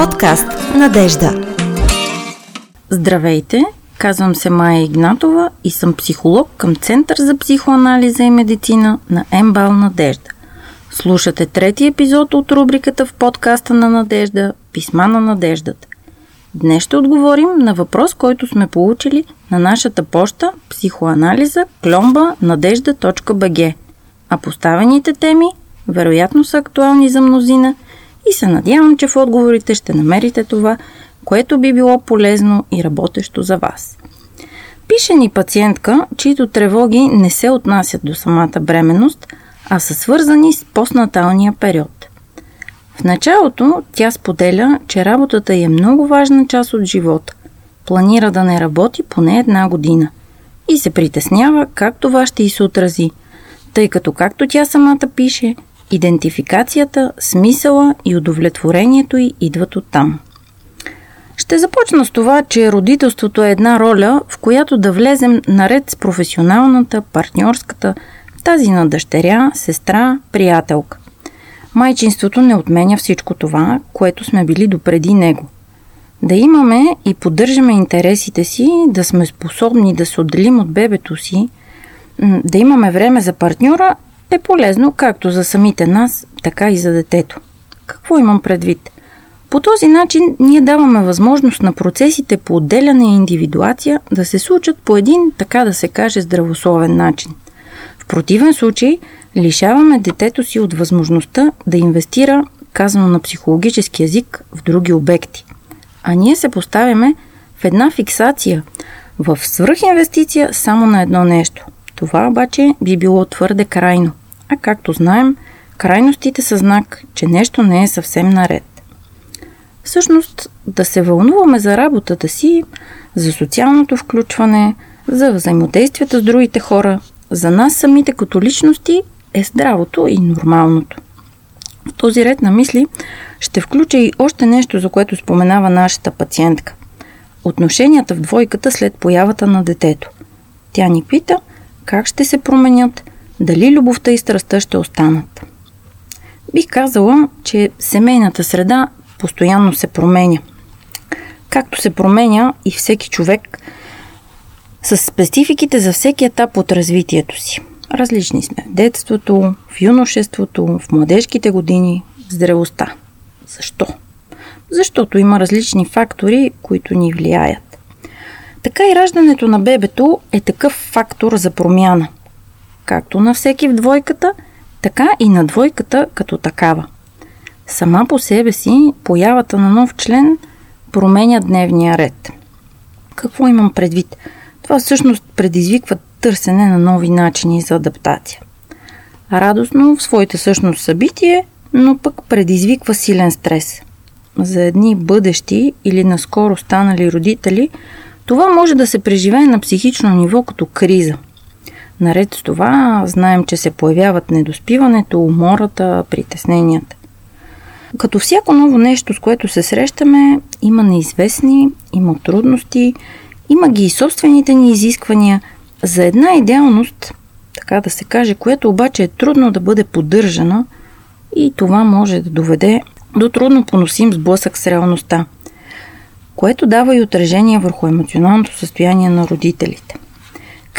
Подкаст Надежда. Здравейте, казвам се Майя Игнатова и съм психолог към Център за психоанализа и медицина на МБАЛ Надежда. Слушате трети епизод от рубриката в подкаста на Надежда Писма на надеждата. Днес ще отговорим на въпрос, който сме получили на нашата поща психоанализа кломба надежда.бг. А поставените теми вероятно са актуални за мнозина и се надявам, че в отговорите ще намерите това, което би било полезно и работещо за вас. Пише ни пациентка, чието тревоги не се отнасят до самата бременност, а са свързани с постнаталния период. В началото тя споделя, че работата е много важна част от живота. Планира да не работи поне една година и се притеснява как това ще й се отрази, тъй като както тя самата пише, идентификацията, смисъла и удовлетворението й идват оттам. Ще започна с това, че родителството е една роля, в която да влезем наред с професионалната, партньорската, тази на дъщеря, сестра, приятелка. Майчинството не отменя всичко това, което сме били допреди него. Да имаме и поддържаме интересите си, да сме способни да се отделим от бебето си, да имаме време за партньора е полезно както за самите нас, така и за детето. Какво имам предвид? По този начин ние даваме възможност на процесите по отделяне и индивидуация да се случат по един, така да се каже, здравословен начин. В противен случай лишаваме детето си от възможността да инвестира, казано на психологически язик, в други обекти. А ние се поставяме в една фиксация, в свръхинвестиция само на едно нещо. Това обаче би било твърде крайно. А както знаем, крайностите са знак, че нещо не е съвсем наред. Всъщност, да се вълнуваме за работата си, за социалното включване, за взаимодействията с другите хора, за нас самите като личности е здравото и нормалното. В този ред на мисли ще включа и още нещо, за което споменава нашата пациентка. Отношенията в двойката след появата на детето. Тя ни пита как ще се променят, дали любовта и страстта ще останат. Бих казала, че семейната среда постоянно се променя. Както се променя и всеки човек с спецификите за всеки етап от развитието си. Различни сме в детството, в юношеството, в младежките години, в зрелостта. Защо? Защото има различни фактори, които ни влияят. Така и раждането на бебето е такъв фактор за промяна – както на всеки в двойката, така и на двойката като такава. Сама по себе си появата на нов член променя дневния ред. Какво имам предвид? Това всъщност предизвиква търсене на нови начини за адаптация. Радостно в своите същност събитие, но пък предизвиква силен стрес. За едни бъдещи или наскоро станали родители, това може да се преживее на психично ниво като криза – Наред с това, знаем, че се появяват недоспиването, умората, притесненията. Като всяко ново нещо, с което се срещаме, има неизвестни, има трудности, има ги и собствените ни изисквания за една идеалност, така да се каже, която обаче е трудно да бъде поддържана и това може да доведе до трудно поносим сблъсък с реалността, което дава и отражение върху емоционалното състояние на родителите.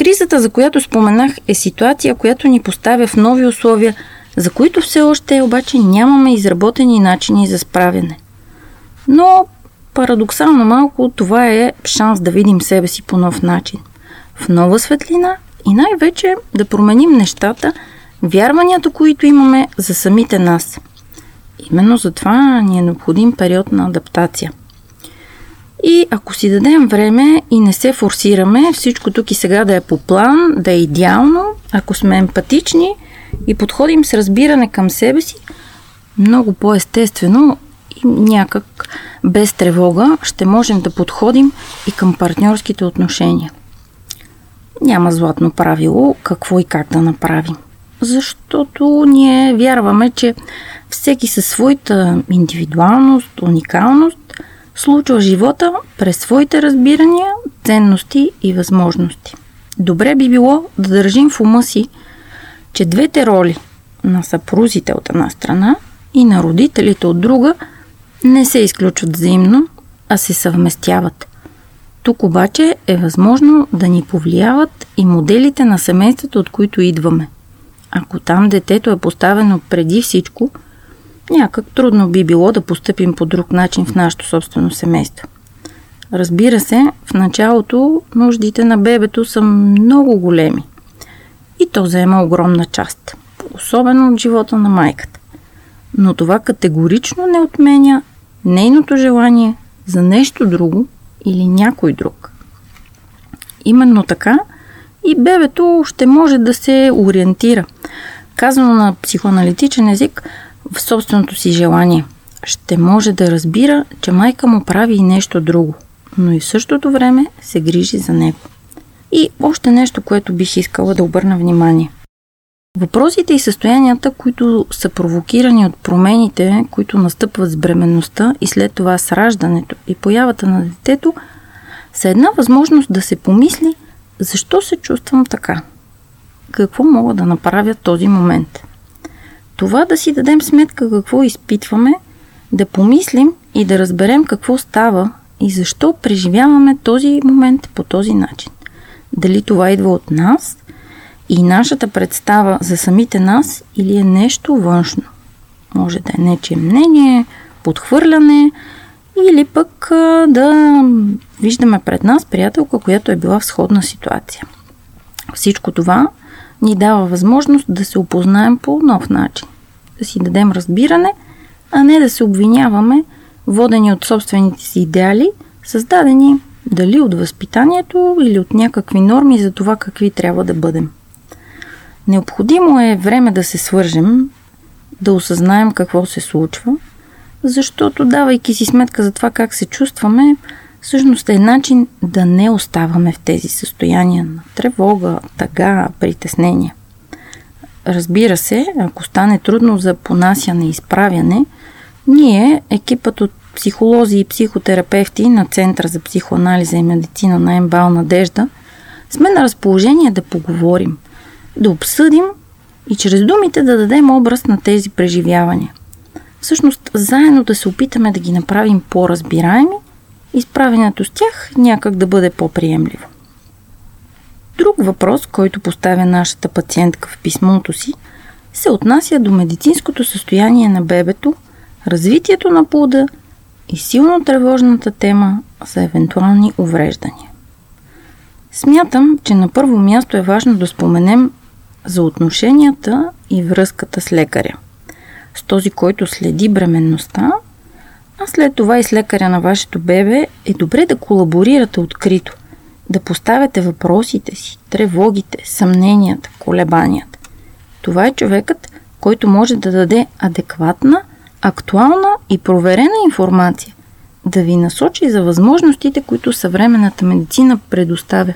Кризата, за която споменах, е ситуация, която ни поставя в нови условия, за които все още обаче нямаме изработени начини за справяне. Но парадоксално малко това е шанс да видим себе си по нов начин. В нова светлина и най-вече да променим нещата, вярванията, които имаме за самите нас. Именно за това ни е необходим период на адаптация – и ако си дадем време и не се форсираме, всичко тук и сега да е по план, да е идеално, ако сме емпатични и подходим с разбиране към себе си, много по-естествено и някак без тревога ще можем да подходим и към партньорските отношения. Няма златно правило какво и как да направим. Защото ние вярваме, че всеки със своята индивидуалност, уникалност случва живота през своите разбирания, ценности и възможности. Добре би било да държим в ума си, че двете роли на съпрузите от една страна и на родителите от друга не се изключват взаимно, а се съвместяват. Тук обаче е възможно да ни повлияват и моделите на семействата, от които идваме. Ако там детето е поставено преди всичко, някак трудно би било да поступим по друг начин в нашето собствено семейство. Разбира се, в началото нуждите на бебето са много големи. И то заема огромна част, особено от живота на майката. Но това категорично не отменя нейното желание за нещо друго или някой друг. Именно така и бебето ще може да се ориентира. Казано на психоаналитичен език в собственото си желание. Ще може да разбира, че майка му прави и нещо друго, но и в същото време се грижи за него. И още нещо, което бих искала да обърна внимание. Въпросите и състоянията, които са провокирани от промените, които настъпват с бременността и след това с раждането и появата на детето, са една възможност да се помисли защо се чувствам така. Какво мога да направя в този момент? Това да си дадем сметка какво изпитваме, да помислим и да разберем какво става и защо преживяваме този момент по този начин. Дали това идва от нас и нашата представа за самите нас или е нещо външно. Може да е нечие мнение, подхвърляне или пък да виждаме пред нас приятелка, която е била в сходна ситуация. Всичко това ни дава възможност да се опознаем по нов начин, да си дадем разбиране, а не да се обвиняваме, водени от собствените си идеали, създадени дали от възпитанието или от някакви норми за това какви трябва да бъдем. Необходимо е време да се свържем, да осъзнаем какво се случва, защото давайки си сметка за това как се чувстваме, всъщност е начин да не оставаме в тези състояния на тревога, тъга, притеснения. Разбира се, ако стане трудно за понасяне и изправяне, ние, екипът от психолози и психотерапевти на Центъра за психоанализа и медицина на МБАЛ Надежда, сме на разположение да поговорим, да обсъдим и чрез думите да дадем образ на тези преживявания. Всъщност, заедно да се опитаме да ги направим по-разбираеми и справянето с тях някак да бъде по-приемливо. Друг въпрос, който поставя нашата пациентка в писмото си, се отнася до медицинското състояние на бебето, развитието на плода и силно тревожната тема за евентуални увреждания. Смятам, че на първо място е важно да споменем за отношенията и връзката с лекаря. С този, който следи бременността, а след това и с лекаря на вашето бебе е добре да колаборирате открито, да поставяте въпросите си, тревогите, съмненията, колебанията. Това е човекът, който може да даде адекватна, актуална и проверена информация, да ви насочи за възможностите, които съвременната медицина предоставя.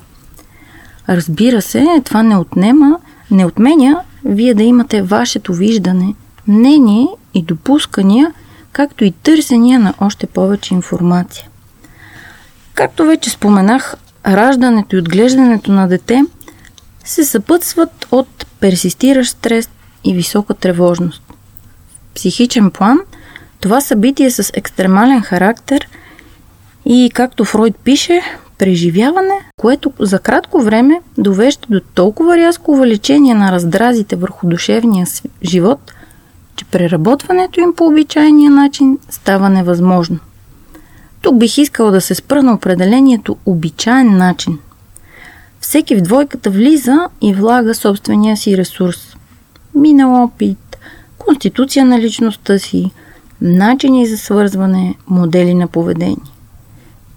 Разбира се, това не отнема, не отменя вие да имате вашето виждане, мнение и допускания, както и търсения на още повече информация. Както вече споменах, раждането и отглеждането на дете се съпътстват от персистиращ стрес и висока тревожност. В психичен план това събитие с екстремален характер и, както Фройд пише, преживяване, което за кратко време довежда до толкова рязко увеличение на раздразите върху душевния живот, че преработването им по обичайния начин става невъзможно. Тук бих искала да се спра на определението обичайен начин. Всеки в двойката влиза и влага собствения си ресурс. Минал опит, конституция на личността си, начини за свързване, модели на поведение.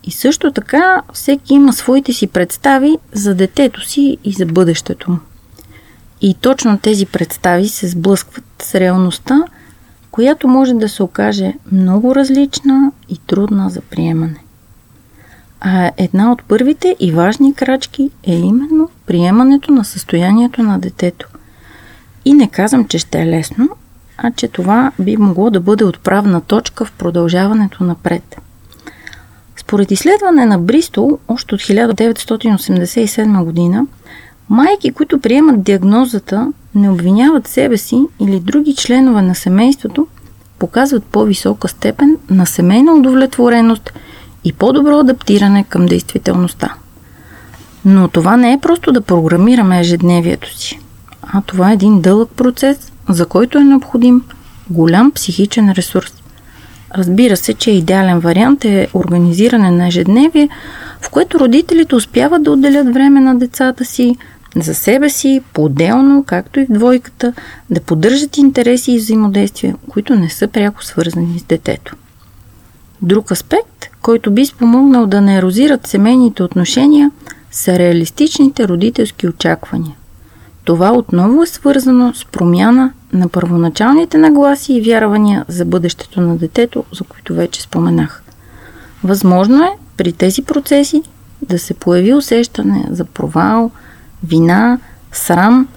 И също така всеки има своите си представи за детето си и за бъдещето му. И точно тези представи се сблъскват с реалността, която може да се окаже много различна и трудна за приемане. А една от първите и важни крачки е именно приемането на състоянието на детето. И не казвам, че ще е лесно, а че това би могло да бъде отправна точка в продължаването напред. Според изследване на Бристол, още от 1987 година, майки, които приемат диагнозата, не обвиняват себе си или други членове на семейството показват по-висока степен на семейна удовлетвореност и по-добро адаптиране към действителността. Но това не е просто да програмираме ежедневието си, а това е един дълъг процес, за който е необходим голям психичен ресурс. Разбира се, че идеален вариант е организиране на ежедневие, в което родителите успяват да отделят време на децата си, за себе си, по-отделно, както и в двойката, да поддържат интереси и взаимодействия, които не са пряко свързани с детето. Друг аспект, който би спомогнал да не ерозират семейните отношения, са реалистичните родителски очаквания. Това отново е свързано с промяна на първоначалните нагласи и вярвания за бъдещето на детето, за които вече споменах. Възможно е при тези процеси да се появи усещане за провал, вина, срам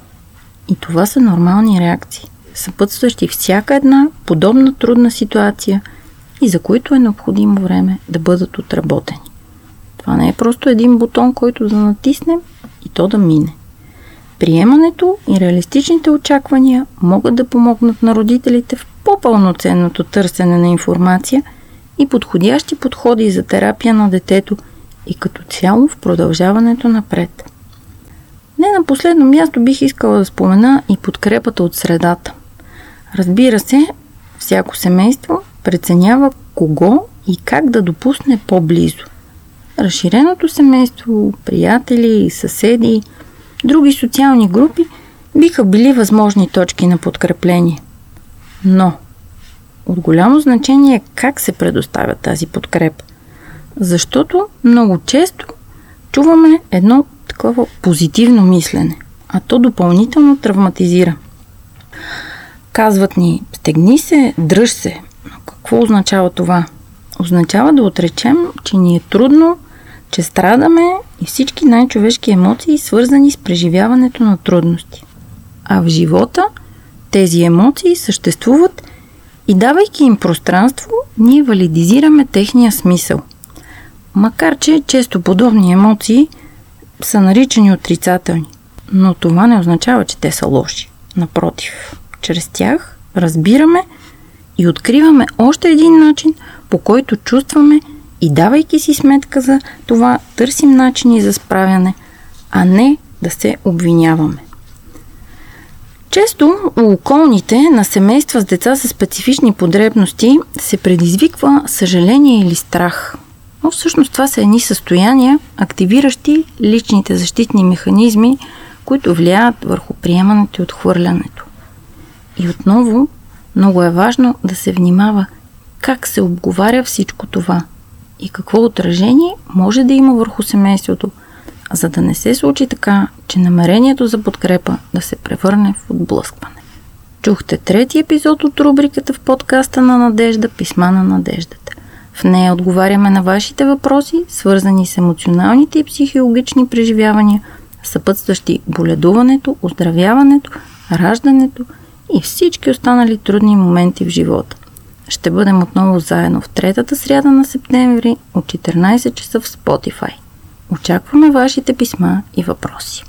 и това са нормални реакции, съпътстващи всяка една подобна трудна ситуация и за които е необходимо време да бъдат отработени. Това не е просто един бутон, който да натиснем и то да мине. Приемането и реалистичните очаквания могат да помогнат на родителите в по-пълноценното търсене на информация и подходящи подходи за терапия на детето и като цяло в продължаването напред. Не на последно място бих искала да спомена и подкрепата от средата. Разбира се, всяко семейство преценява кого и как да допусне по-близо. Разширеното семейство, приятели, съседи, други социални групи биха били възможни точки на подкрепление. Но от голямо значение е как се предоставя тази подкрепа. Защото много често чуваме едно такова позитивно мислене, а то допълнително травматизира. Казват ни, стегни се, дръж се. Какво означава това? Означава да отречем, че ни е трудно, че страдаме и всички най-човешки емоции, свързани с преживяването на трудности. А в живота тези емоции съществуват и давайки им пространство, ние валидизираме техния смисъл. Макар, че често подобни емоции – са наричани отрицателни. Но това не означава, че те са лоши. Напротив, чрез тях разбираме и откриваме още един начин, по който чувстваме и давайки си сметка за това, търсим начини за справяне, а не да се обвиняваме. Често у околните на семейства с деца с специфични потребности се предизвиква съжаление или страх – но всъщност това са едни състояния, активиращи личните защитни механизми, които влияят върху приемането и отхвърлянето. И отново, много е важно да се внимава как се обговаря всичко това и какво отражение може да има върху семейството, за да не се случи така, че намерението за подкрепа да се превърне в отблъскване. Чухте трети епизод от рубриката в подкаста на Надежда Писма на Надеждата. В нея отговаряме на вашите въпроси, свързани с емоционалните и психологични преживявания, съпътстващи боледуването, оздравяването, раждането и всички останали трудни моменти в живота. Ще бъдем отново заедно в третата сряда на септември от 14 часа в Spotify. Очакваме вашите писма и въпроси.